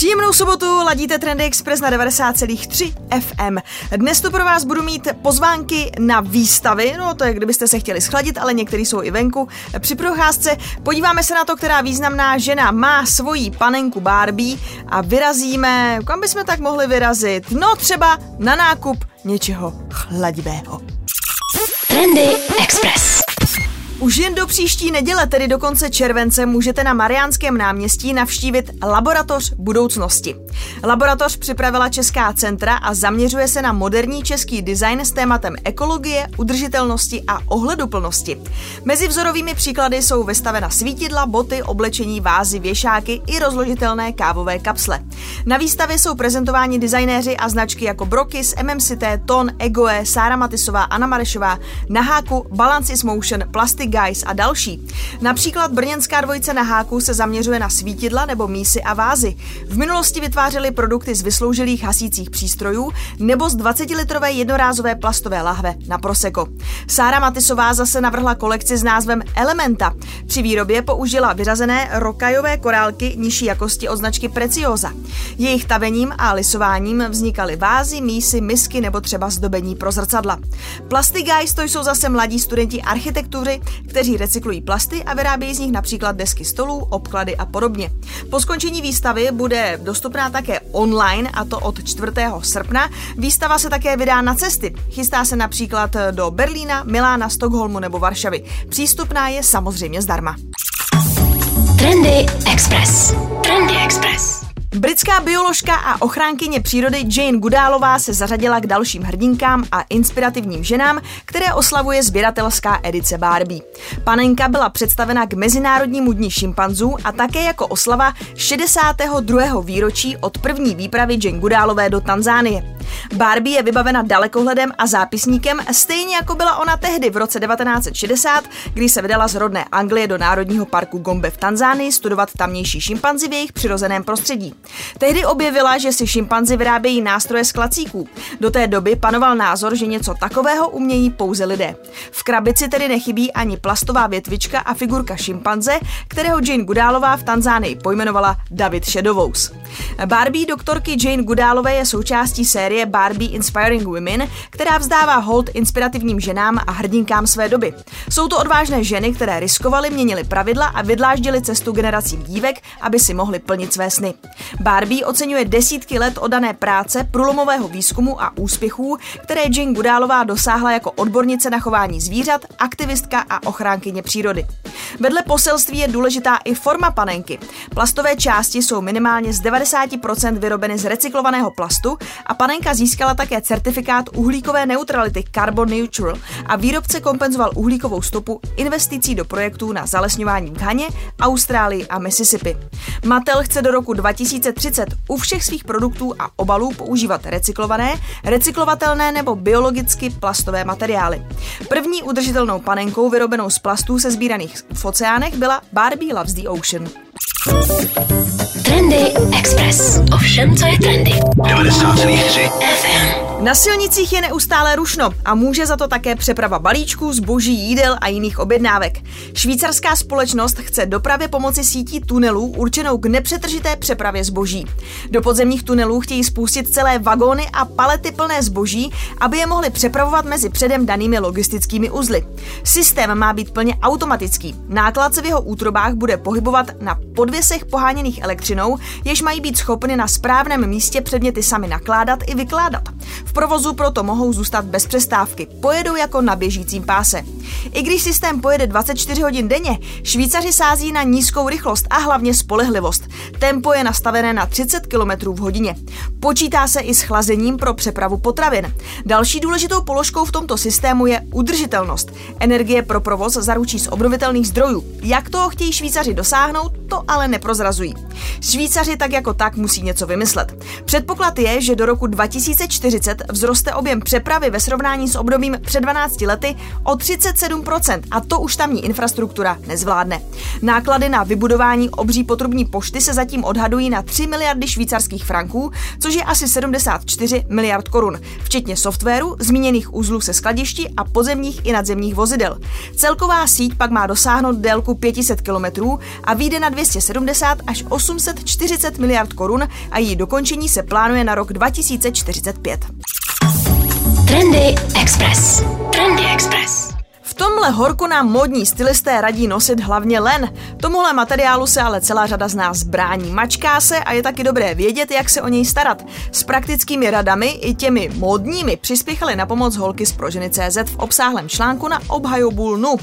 Příjemnou sobotu ladíte Trendy Express na 90,3 FM. Dnes tu pro vás budu mít pozvánky na výstavy, no to je kdybyste se chtěli schladit, ale některý jsou i venku. Při procházce podíváme se na to, která významná žena má svoji panenku Barbie a vyrazíme, kam bychom tak mohli vyrazit? No třeba na nákup něčeho chladivého. Trendy Express. Už jen do příští neděle, tedy do konce července, můžete na Mariánském náměstí navštívit Laboratoř budoucnosti. Laboratoř připravila Česká centra a zaměřuje se na moderní český design s tématem ekologie, udržitelnosti a ohleduplnosti. Mezi vzorovými příklady jsou vystavena svítidla, boty, oblečení, vázy, věšáky i rozložitelné kávové kapsle. Na výstavě jsou prezentováni designéři a značky jako Brokis, MMCT, Ton, Egoe, Sára Matisová, Anna Marešová, Naháku, Balance is Motion, Plastic Guys a další. Například brněnská dvojice na háku se zaměřuje na svítidla nebo mísy a vázy. V minulosti vytvářeli produkty z vysloužilých hasících přístrojů nebo z 20-litrové jednorázové plastové lahve na Prosecco. Sára Matisová zase navrhla kolekci s názvem Elementa. Při výrobě použila vyřazené rokajové korálky nižší jakosti od značky Preciosa. Jejich tavením a lisováním vznikaly vázy, mísy, misky nebo třeba zdobení pro zrcadla. Plastic Guys to jsou zase mladí studenti architektury, kteří recyklují plasty a vyrábějí z nich například desky stolů, obklady a podobně. Po skončení výstavy bude dostupná také online a to od 4. srpna. Výstava se také vydá na cesty. Chystá se například do Berlína, Milána, Stockholmu nebo Varšavy. Přístupná je samozřejmě zdarma. Trendy Express. Trendy Express. Britská bioložka a ochránkyně přírody Jane Goodálová se zařadila k dalším hrdinkám a inspirativním ženám, které oslavuje sběratelská edice Barbie. Panenka byla představena k Mezinárodnímu dní šimpanzů a také jako oslava 62. výročí od první výpravy Jane Goodallové do Tanzánie. Barbie je vybavena dalekohledem a zápisníkem, stejně jako byla ona tehdy v roce 1960, kdy se vydala z rodné Anglie do Národního parku Gombe v Tanzánii studovat tamnější šimpanzi v jejich přirozeném prostředí. Tehdy objevila, že si šimpanzi vyrábějí nástroje z klacíků. Do té doby panoval názor, že něco takového umějí pouze lidé. V krabici tedy nechybí ani plastová větvička a figurka šimpanze, kterého Jane Goodálová v Tanzánii pojmenovala David Shadowous. Barbie doktorky Jane Goodallové je součástí série Barbie Inspiring Women, která vzdává hold inspirativním ženám a hrdinkám své doby. Jsou to odvážné ženy, které riskovaly, měnily pravidla a vydláždily cestu generacím dívek, aby si mohly plnit své sny. Barbie oceňuje desítky let odané práce, průlomového výzkumu a úspěchů, které Jane Goodálová dosáhla jako odbornice na chování zvířat, aktivistka a ochránkyně přírody. Vedle poselství je důležitá i forma panenky. Plastové části jsou minimálně z 90% vyrobeny z recyklovaného plastu a panenka získala také certifikát uhlíkové neutrality Carbon Neutral a výrobce kompenzoval uhlíkovou stopu investicí do projektů na zalesňování v Ghaně, Austrálii a Mississippi. Mattel chce do roku 2030 u všech svých produktů a obalů používat recyklované, recyklovatelné nebo biologicky plastové materiály. První udržitelnou panenkou vyrobenou z plastů se sbíraných v oceánech byla Barbie Loves the Ocean. Trendy Express. Ovšem, co je trendy? 90,3 FM. Na silnicích je neustále rušno a může za to také přeprava balíčků, zboží, jídel a jiných objednávek. Švýcarská společnost chce dopravě pomoci sítí tunelů určenou k nepřetržité přepravě zboží. Do podzemních tunelů chtějí spustit celé vagóny a palety plné zboží, aby je mohli přepravovat mezi předem danými logistickými uzly. Systém má být plně automatický. Náklad se v jeho útrobách bude pohybovat na podvěsech poháněných elektřinou, jež mají být schopny na správném místě předměty sami nakládat i vykládat. V provozu proto mohou zůstat bez přestávky, pojedou jako na běžícím páse. I když systém pojede 24 hodin denně, Švýcaři sází na nízkou rychlost a hlavně spolehlivost. Tempo je nastavené na 30 km v hodině. Počítá se i s chlazením pro přepravu potravin. Další důležitou položkou v tomto systému je udržitelnost. Energie pro provoz zaručí z obnovitelných zdrojů. Jak toho chtějí Švýcaři dosáhnout, to ale neprozrazují. Švýcaři tak jako tak musí něco vymyslet. Předpoklad je, že do roku 2040 vzroste objem přepravy ve srovnání s obdobím před 12 lety o 37 37% a to už tamní infrastruktura nezvládne. Náklady na vybudování obří potrubní pošty se zatím odhadují na 3 miliardy švýcarských franků, což je asi 74 miliard korun, včetně softwaru, zmíněných uzlů se skladišti a podzemních i nadzemních vozidel. Celková síť pak má dosáhnout délku 500 km a vyjde na 270 až 840 miliard korun a její dokončení se plánuje na rok 2045. Trendy Express. Trendy Express. V tomhle horku nám módní stylisté radí nosit hlavně len. Tomuhle materiálu se ale celá řada z nás brání. Mačká se a je taky dobré vědět, jak se o něj starat. S praktickými radami i těmi módními přispěchaly na pomoc holky z Proženy CZ v obsáhlém článku na obhajobu lnu.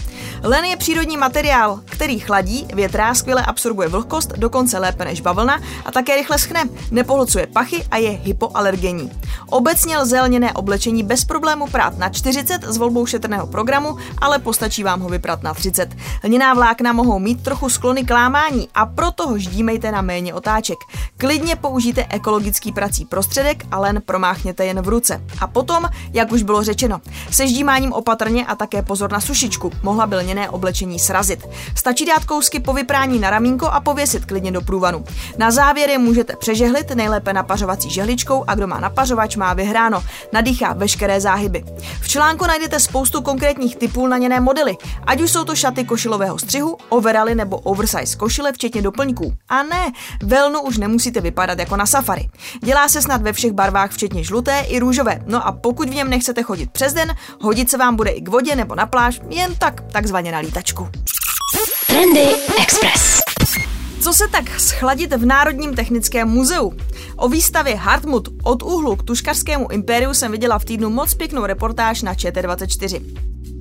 Len je přírodní materiál, který chladí, větrá, skvěle absorbuje vlhkost, dokonce lépe než bavlna a také rychle schne, nepohlcuje pachy a je hypoalergenní. Obecně lze lněné oblečení bez problému prát na 40 s volbou šetrného programu ale postačí vám ho vyprat na 30. Lněná vlákna mohou mít trochu sklony k lámání a proto ho ždímejte na méně otáček. Klidně použijte ekologický prací prostředek a len promáchněte jen v ruce. A potom, jak už bylo řečeno, se ždímáním opatrně a také pozor na sušičku, mohla by lněné oblečení srazit. Stačí dát kousky po vyprání na ramínko a pověsit klidně do průvanu. Na závěr je můžete přežehlit nejlépe napařovací žehličkou a kdo má napařovač má vyhráno. Nadýchá veškeré záhyby. V článku najdete spoustu konkrétních typů naněné modely, ať už jsou to šaty košilového střihu, overaly nebo oversize košile, včetně doplňků. A ne, velnu už nemusíte vypadat jako na safari. Dělá se snad ve všech barvách, včetně žluté i růžové. No a pokud v něm nechcete chodit přes den, hodit se vám bude i k vodě nebo na pláž, jen tak, takzvaně na lítačku. Trendy Express. Co se tak schladit v Národním technickém muzeu? O výstavě Hartmut od úhlu k tuškařskému impériu jsem viděla v týdnu moc pěknou reportáž na ČT24.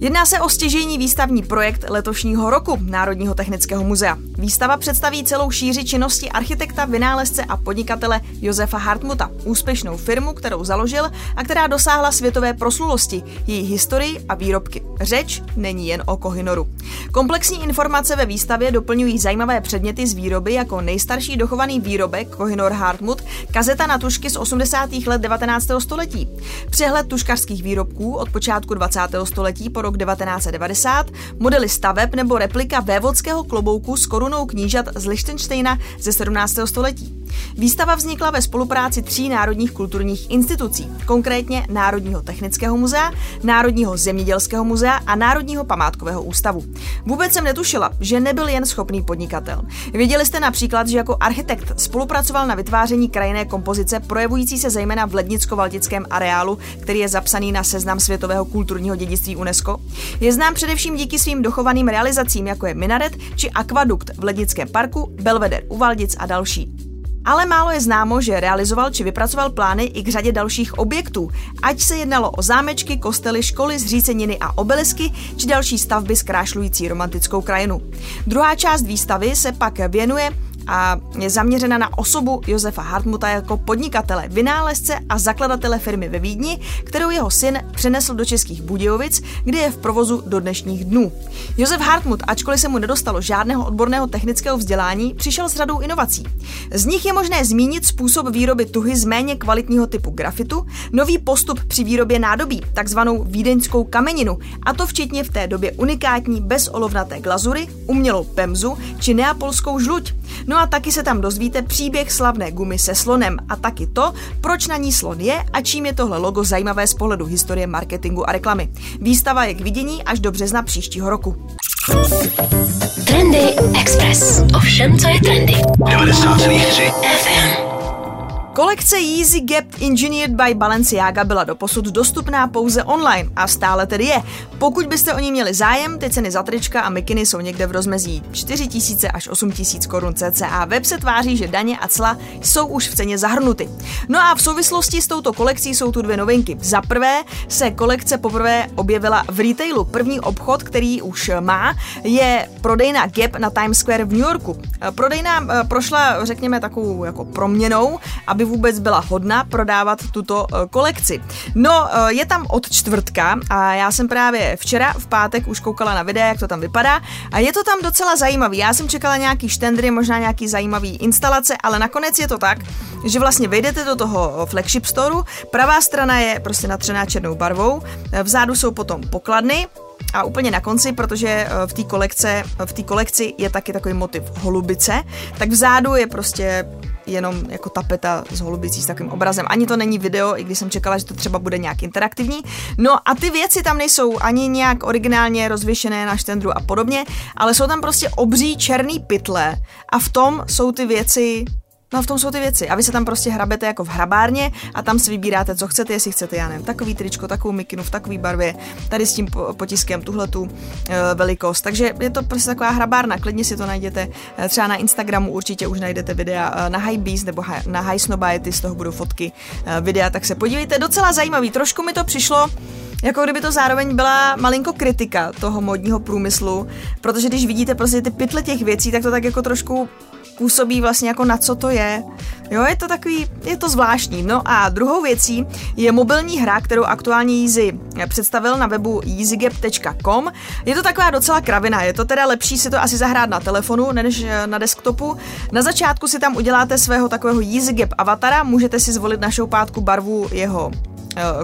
Jedná se o stěžejní výstavní projekt letošního roku Národního technického muzea. Výstava představí celou šíři činnosti architekta, vynálezce a podnikatele Josefa Hartmuta, úspěšnou firmu, kterou založil a která dosáhla světové proslulosti, její historii a výrobky. Řeč není jen o Kohinoru. Komplexní informace ve výstavě doplňují zajímavé předměty z výroby jako nejstarší dochovaný výrobek Kohinor Hartmut, kazeta na tušky z 80. let 19. století, přehled tuškařských výrobků od počátku 20. století po rok 1990, modely staveb nebo replika vévodského klobouku s korunou knížat z Lichtensteina ze 17. století. Výstava vznikla ve spolupráci tří národních kulturních institucí, konkrétně Národního technického muzea, Národního zemědělského muzea a Národního památkového ústavu. Vůbec jsem netušila, že nebyl jen schopný podnikatel. Věděli jste například, že jako architekt spolupracoval na vytváření krajinné kompozice projevující se zejména v Lednicko-Valtickém areálu, který je zapsaný na seznam světového kulturního dědictví UNESCO. Je znám především díky svým dochovaným realizacím, jako je minaret či akvadukt v Lednickém parku, Belveder u Valdic a další. Ale málo je známo, že realizoval či vypracoval plány i k řadě dalších objektů, ať se jednalo o zámečky, kostely, školy, zříceniny a obelisky, či další stavby zkrášlující romantickou krajinu. Druhá část výstavy se pak věnuje a je zaměřena na osobu Josefa Hartmuta jako podnikatele, vynálezce a zakladatele firmy ve Vídni, kterou jeho syn přenesl do Českých Budějovic, kde je v provozu do dnešních dnů. Josef Hartmut, ačkoliv se mu nedostalo žádného odborného technického vzdělání, přišel s řadou inovací. Z nich je možné zmínit způsob výroby tuhy z méně kvalitního typu grafitu, nový postup při výrobě nádobí, takzvanou vídeňskou kameninu, a to včetně v té době unikátní bezolovnaté glazury, umělou pemzu či neapolskou žluť. No No a taky se tam dozvíte příběh slavné gumy se slonem a taky to, proč na ní slon je a čím je tohle logo zajímavé z pohledu historie marketingu a reklamy. Výstava je k vidění až do března příštího roku. Trendy Express. Ovšem, co je trendy. 90,3 FM. Kolekce Yeezy Gap Engineered by Balenciaga byla doposud dostupná pouze online a stále tedy je. Pokud byste o ní měli zájem, ty ceny za trička a mikiny jsou někde v rozmezí 4000 až 8000 korun cca. Web se tváří, že daně a cla jsou už v ceně zahrnuty. No a v souvislosti s touto kolekcí jsou tu dvě novinky. Za prvé se kolekce poprvé objevila v retailu. První obchod, který už má, je prodejna Gap na Times Square v New Yorku. Prodejna eh, prošla, řekněme, takovou jako proměnou, aby vůbec byla hodna prodávat tuto eh, kolekci. No, eh, je tam od čtvrtka a já jsem právě včera v pátek už koukala na videa, jak to tam vypadá a je to tam docela zajímavý. Já jsem čekala nějaký štendry, možná nějaký zajímavý instalace, ale nakonec je to tak, že vlastně vejdete do toho flagship storeu, pravá strana je prostě natřená černou barvou, vzadu jsou potom pokladny, A úplně na konci, protože eh, v té kolekce, v té kolekci je taky takový motiv holubice, tak vzadu je prostě jenom jako tapeta s holubicí s takovým obrazem. Ani to není video, i když jsem čekala, že to třeba bude nějak interaktivní. No a ty věci tam nejsou ani nějak originálně rozvěšené na štendru a podobně, ale jsou tam prostě obří černý pytle a v tom jsou ty věci No v tom jsou ty věci. A vy se tam prostě hrabete jako v hrabárně a tam si vybíráte, co chcete, jestli chcete, já nevím, takový tričko, takovou mikinu v takové barvě, tady s tím potiskem, tuhle tu e, velikost. Takže je to prostě taková hrabárna, klidně si to najděte. E, třeba na Instagramu určitě už najdete videa e, na High Beast nebo na High Snobiety, z toho budou fotky e, videa, tak se podívejte. Docela zajímavý, trošku mi to přišlo jako kdyby to zároveň byla malinko kritika toho modního průmyslu, protože když vidíte prostě ty pytle těch věcí, tak to tak jako trošku působí vlastně jako na co to je. Jo, je to takový, je to zvláštní. No a druhou věcí je mobilní hra, kterou aktuálně Easy představil na webu easygap.com. Je to taková docela kravina, je to teda lepší si to asi zahrát na telefonu než na desktopu. Na začátku si tam uděláte svého takového EasyGap avatara, můžete si zvolit na šoupátku barvu jeho Eh,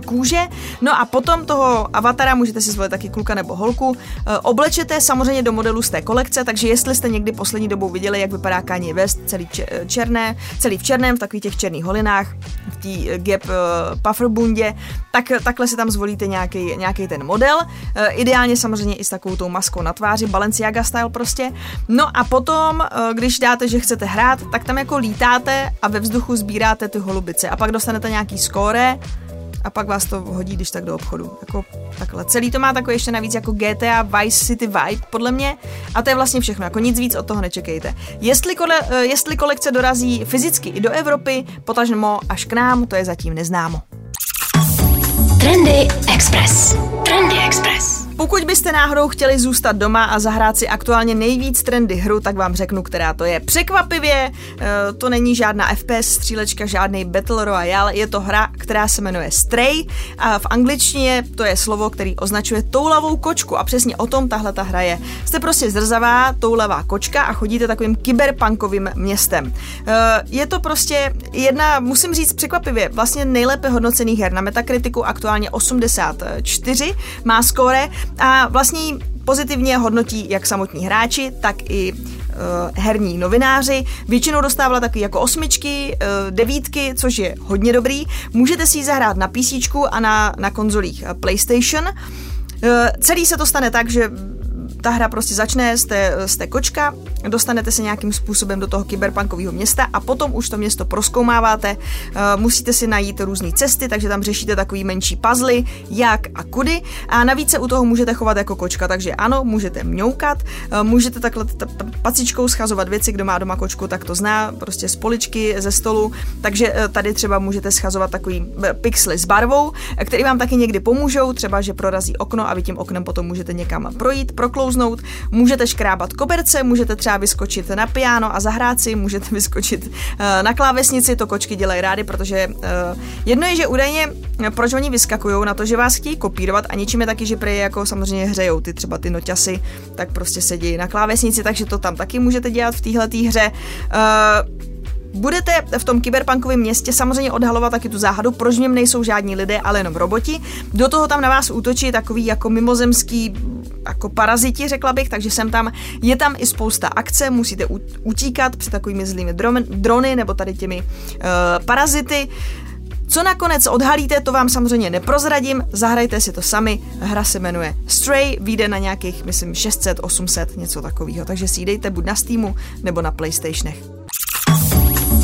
kůže. No a potom toho avatara můžete si zvolit taky kluka nebo holku. Eh, oblečete samozřejmě do modelu z té kolekce, takže jestli jste někdy poslední dobou viděli, jak vypadá Kanye West, celý černé, celý v černém, v takových těch černých holinách, v té Gap uh, puffer bundě, tak takhle si tam zvolíte nějaký, ten model. Ideálně samozřejmě i s takovou tou maskou na tváři, Balenciaga style prostě. No a potom, když dáte, že chcete hrát, tak tam jako lítáte a ve vzduchu sbíráte ty holubice a pak dostanete nějaký skóre, a pak vás to hodí, když tak do obchodu. Jako takhle. Celý to má takový ještě navíc jako GTA Vice City vibe, podle mě. A to je vlastně všechno. Jako nic víc od toho nečekejte. Jestli, kole, eh, jestli kolekce dorazí fyzicky i do Evropy, potažmo až k nám, to je zatím neznámo. Trendy Express. Trendy Express. Pokud byste náhodou chtěli zůstat doma a zahrát si aktuálně nejvíc trendy hru, tak vám řeknu, která to je. Překvapivě, eh, to není žádná FPS střílečka, žádný Battle Royale, je to hra, která se jmenuje Stray a v angličtině to je slovo, který označuje toulavou kočku a přesně o tom tahle ta hra je. Jste prostě zrzavá toulavá kočka a chodíte takovým kyberpunkovým městem. Eh, je to prostě jedna, musím říct překvapivě, vlastně nejlépe hodnocených her na Metakritiku aktuálně 84, má skóre a vlastně pozitivně hodnotí jak samotní hráči, tak i uh, herní novináři. Většinou dostávala taky jako osmičky, uh, devítky, což je hodně dobrý. Můžete si ji zahrát na PC a na, na konzolích PlayStation. Uh, celý se to stane tak, že ta hra prostě začne, jste, jste kočka, dostanete se nějakým způsobem do toho kyberpunkového města a potom už to město proskoumáváte, uh, musíte si najít různé cesty, takže tam řešíte takový menší puzzle, jak a kudy. A navíc se u toho můžete chovat jako kočka, takže ano, můžete mňoukat, uh, můžete takhle pacičkou schazovat věci, kdo má doma kočku, tak to zná, prostě z poličky, ze stolu, takže uh, tady třeba můžete schazovat takový pixely s barvou, který vám taky někdy pomůžou, třeba, že prorazí okno a vy tím oknem potom můžete někam projít, proklouznout sklouznout, můžete škrábat koberce, můžete třeba vyskočit na piano a zahrát si, můžete vyskočit uh, na klávesnici, to kočky dělají rády, protože uh, jedno je, že údajně, eh, proč oni vyskakují na to, že vás chtějí kopírovat a něčím je taky, že prej jako samozřejmě hřejou ty třeba ty noťasy, tak prostě sedí na klávesnici, takže to tam taky můžete dělat v téhle hře. Uh, Budete v tom kyberpunkovém městě samozřejmě odhalovat taky tu záhadu, proč v něm nejsou žádní lidé, ale jenom roboti. Do toho tam na vás útočí takový jako mimozemský jako paraziti, řekla bych, takže sem tam, je tam i spousta akce, musíte utíkat před takovými zlými drony nebo tady těmi uh, parazity. Co nakonec odhalíte, to vám samozřejmě neprozradím, zahrajte si to sami, hra se jmenuje Stray, vyjde na nějakých, myslím, 600, 800, něco takového, takže si ji dejte buď na Steamu nebo na PlayStationech.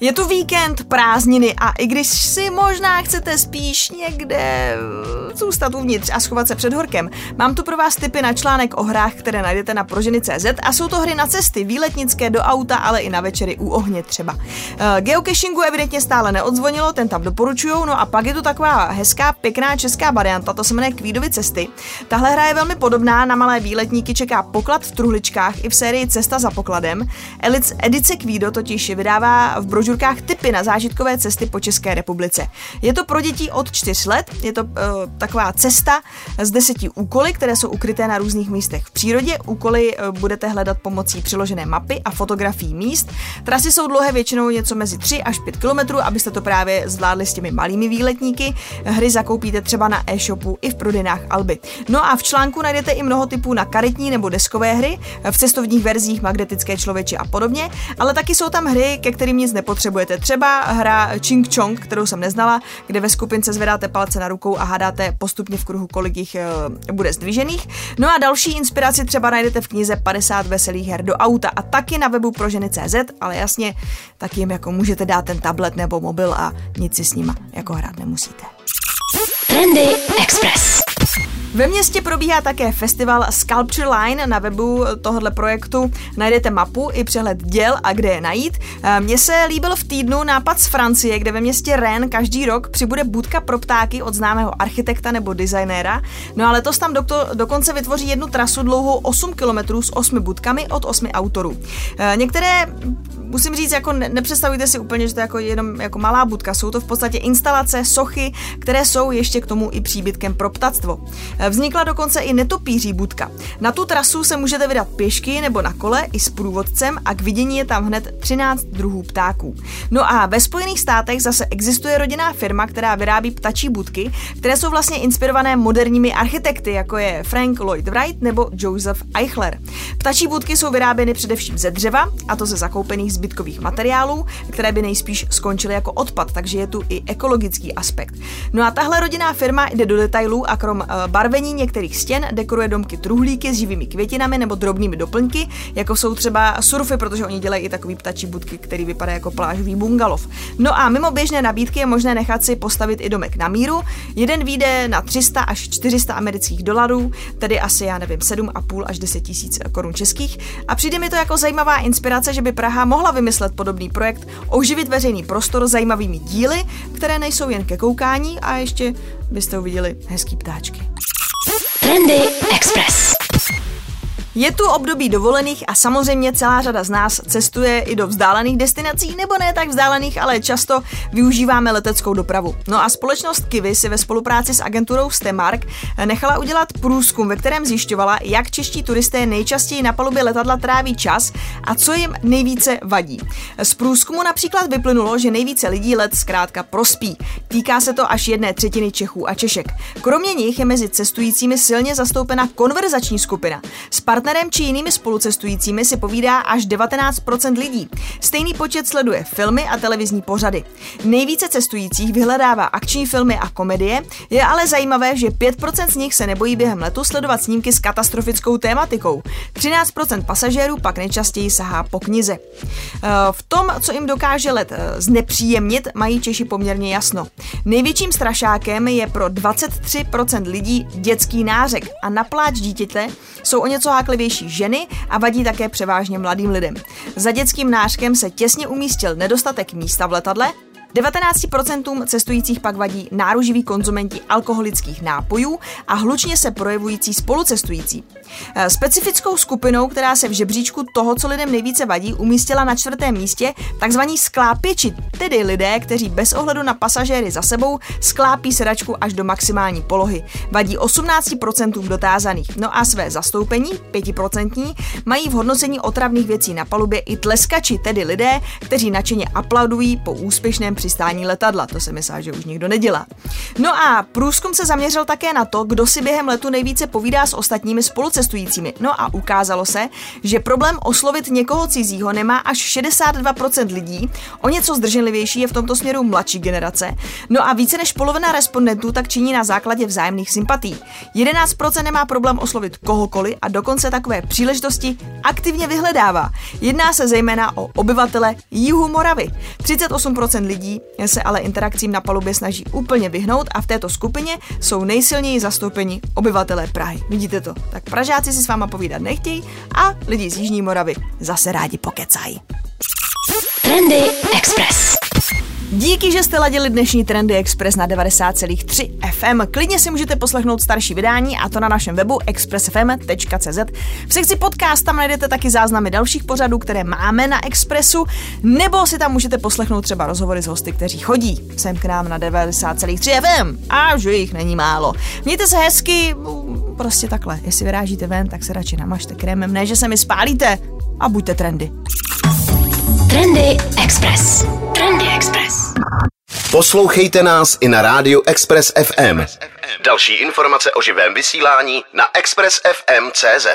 Je tu víkend, prázdniny a i když si možná chcete spíš někde eh, zůstat uvnitř a schovat se před horkem, mám tu pro vás tipy na článek o hrách, které najdete na proženy.cz a jsou to hry na cesty, výletnické do auta, ale i na večery u ohně třeba. Uh, geocachingu evidentně stále neodzvonilo, ten tam doporučujou, no a pak je tu taková hezká, pěkná česká varianta, to se jmenuje Kvídovy cesty. Tahle hra je velmi podobná, na malé výletníky čeká poklad v truhličkách i v sérii Cesta za pokladem. Edice Kvído totiž vydává v brožu brožurkách typy na zážitkové cesty po České republice. Je to pro děti od 4 let, je to uh, taková cesta z deseti úkoly, které jsou ukryté na různých místech v přírodě. Úkoly uh, budete hledat pomocí přiložené mapy a fotografií míst. Trasy jsou dlouhé většinou něco mezi 3 až 5 kilometrů, abyste to právě zvládli s těmi malými výletníky. Hry zakoupíte třeba na e-shopu i v prodejnách Alby. No a v článku najdete i mnoho typů na karetní nebo deskové hry, v cestovních verzích magnetické člověči a podobně, ale taky jsou tam hry, ke kterým nic nepotřebujete. Třeba hra Ching Chong, kterou jsem neznala, kde ve skupince zvedáte palce na rukou a hádáte postupně v kruhu, kolik jich uh, bude zdvižených. No a další inspiraci třeba najdete v knize 50 veselých her do auta a taky na webu pro ženy CZ, ale jasně, tak jim jako můžete dát ten tablet nebo mobil a nic si s nima jako hrát nemusíte. Trendy Express. Ve městě probíhá také festival Sculpture Line. Na webu tohoto projektu najdete mapu i přehled děl a kde je najít. Eh, mně se líbil v týdnu nápad z Francie, kde ve městě Rennes každý rok přibude budka pro ptáky od známého architekta nebo designéra. No a letos tam doktor, dokonce vytvoří jednu trasu dlouhou 8 km s 8 budkami od 8 autorů. Eh, některé musím říct, jako ne, nepředstavujte si úplně, že to je jako jenom jako malá budka. Jsou to v podstatě instalace, sochy, které jsou ještě k tomu i příbytkem pro ptactvo. Vznikla dokonce i netopíří budka. Na tu trasu se můžete vydat pěšky nebo na kole i s průvodcem a k vidění je tam hned 13 druhů ptáků. No a ve Spojených státech zase existuje rodinná firma, která vyrábí ptačí budky, které jsou vlastně inspirované moderními architekty, jako je Frank Lloyd Wright nebo Joseph Eichler. Ptačí budky jsou vyráběny především ze dřeva, a to ze zakoupených zbytkových materiálů, které by nejspíš skončily jako odpad, takže je tu i ekologický aspekt. No a tahle rodinná firma jde do detailů a krom uh, barvení některých stěn dekoruje domky truhlíky s živými květinami nebo drobnými doplňky, jako jsou třeba surfy, protože oni dělají i takový ptačí budky, který vypadá jako plážový bungalov. No a mimo běžné nabídky je možné nechat si postavit i domek na míru. Jeden vyjde na 300 až 400 amerických dolarů, tedy asi, já nevím, 7,5 až 10 tisíc korun českých. A přijde mi to jako zajímavá inspirace, že by Praha mohla vymyslet podobný projekt, oživit veřejný prostor zajímavými díly, které nejsou jen ke koukání a ještě byste uviděli hezký ptáčky. Trendy Express. Je tu období dovolených a samozřejmě celá řada z nás cestuje i do vzdálených destinací, nebo ne tak vzdálených, ale často využíváme leteckou dopravu. No a společnost Kiwi si ve spolupráci s agenturou Stemark nechala udělat průzkum, ve kterém zjišťovala, jak čeští turisté nejčastěji na palubě letadla tráví čas a co jim nejvíce vadí. Z průzkumu například vyplynulo, že nejvíce lidí let zkrátka prospí. Týká se to až jedné třetiny Čechů a Češek. Kromě nich je mezi cestujícími silně zastoupena konverzační skupina. S partnerem či jinými spolucestujícími si povídá až 19% lidí. Stejný počet sleduje filmy a televizní pořady. Nejvíce cestujících vyhledává akční filmy a komedie, je ale zajímavé, že 5% z nich se nebojí během letu sledovat snímky s katastrofickou tématikou. 13% pasažérů pak nejčastěji sahá po knize. Eh, v tom, co jim dokáže let eh, znepříjemnit, mají Češi poměrně jasno. Největším strašákem je pro 23% lidí dětský nářek a na pláč dítěte jsou o něco háklivější ženy a vadí také převážně mladým lidem. Za dětským nářkem se těsně umístil nedostatek místa v letadle 19% cestujících pak vadí náruživí konzumenti alkoholických nápojů a hlučně se projevující spolucestující. Eh, specifickou skupinou, která se v žebříčku toho, co lidem nejvíce vadí, umístila na čtvrtém místě takzvaní sklápěči, tedy lidé, kteří bez ohledu na pasažéry za sebou sklápí sedačku až do maximální polohy. Vadí 18% dotázaných. No a své zastoupení, 5%, mají v hodnocení otravných věcí na palubě i tleskači, tedy lidé, kteří nadšeně aplaudují po úspěšném přistání letadla. To se myslí, že už nikdo nedělá. No a průzkum se zaměřil také na to, kdo si během letu nejvíce povídá s ostatními spolucestujícími. No a ukázalo se, že problém oslovit někoho cizího nemá až 62% lidí, o něco zdrženlivější je v tomto směru mladší generace. No a více než polovina respondentů tak činí na základě vzájemných sympatí. 11% nemá problém oslovit kohokoliv a dokonce takové příležitosti aktivně vyhledává. Jedná se zejména o obyvatele Jihu Moravy. 38% lidí lidí se ale interakcím na palubě snaží úplně vyhnout a v této skupině jsou nejsilněji zastoupeni obyvatelé Prahy. Vidíte to? Tak Pražáci si s váma povídat nechtějí a lidi z Jižní Moravy zase rádi pokecají. Trendy Express. Díky, že jste ladili dnešní Trendy Express na 90,3 FM. Klidně si můžete poslechnout starší vydání a to na našem webu expressfm.cz. V sekci podcast tam najdete taky záznamy dalších pořadů, které máme na Expressu, nebo si tam můžete poslechnout třeba rozhovory s hosty, kteří chodí sem k nám na 90,3 FM. A že jich není málo. Mějte se hezky, prostě takhle. Jestli vyrážíte ven, tak se radši namažte krémem, ne že se mi spálíte a buďte trendy. Trendy Express. Trendy Express. Poslouchejte nás i na rádiu Express FM. Další informace o živém vysílání na expressfm.cz.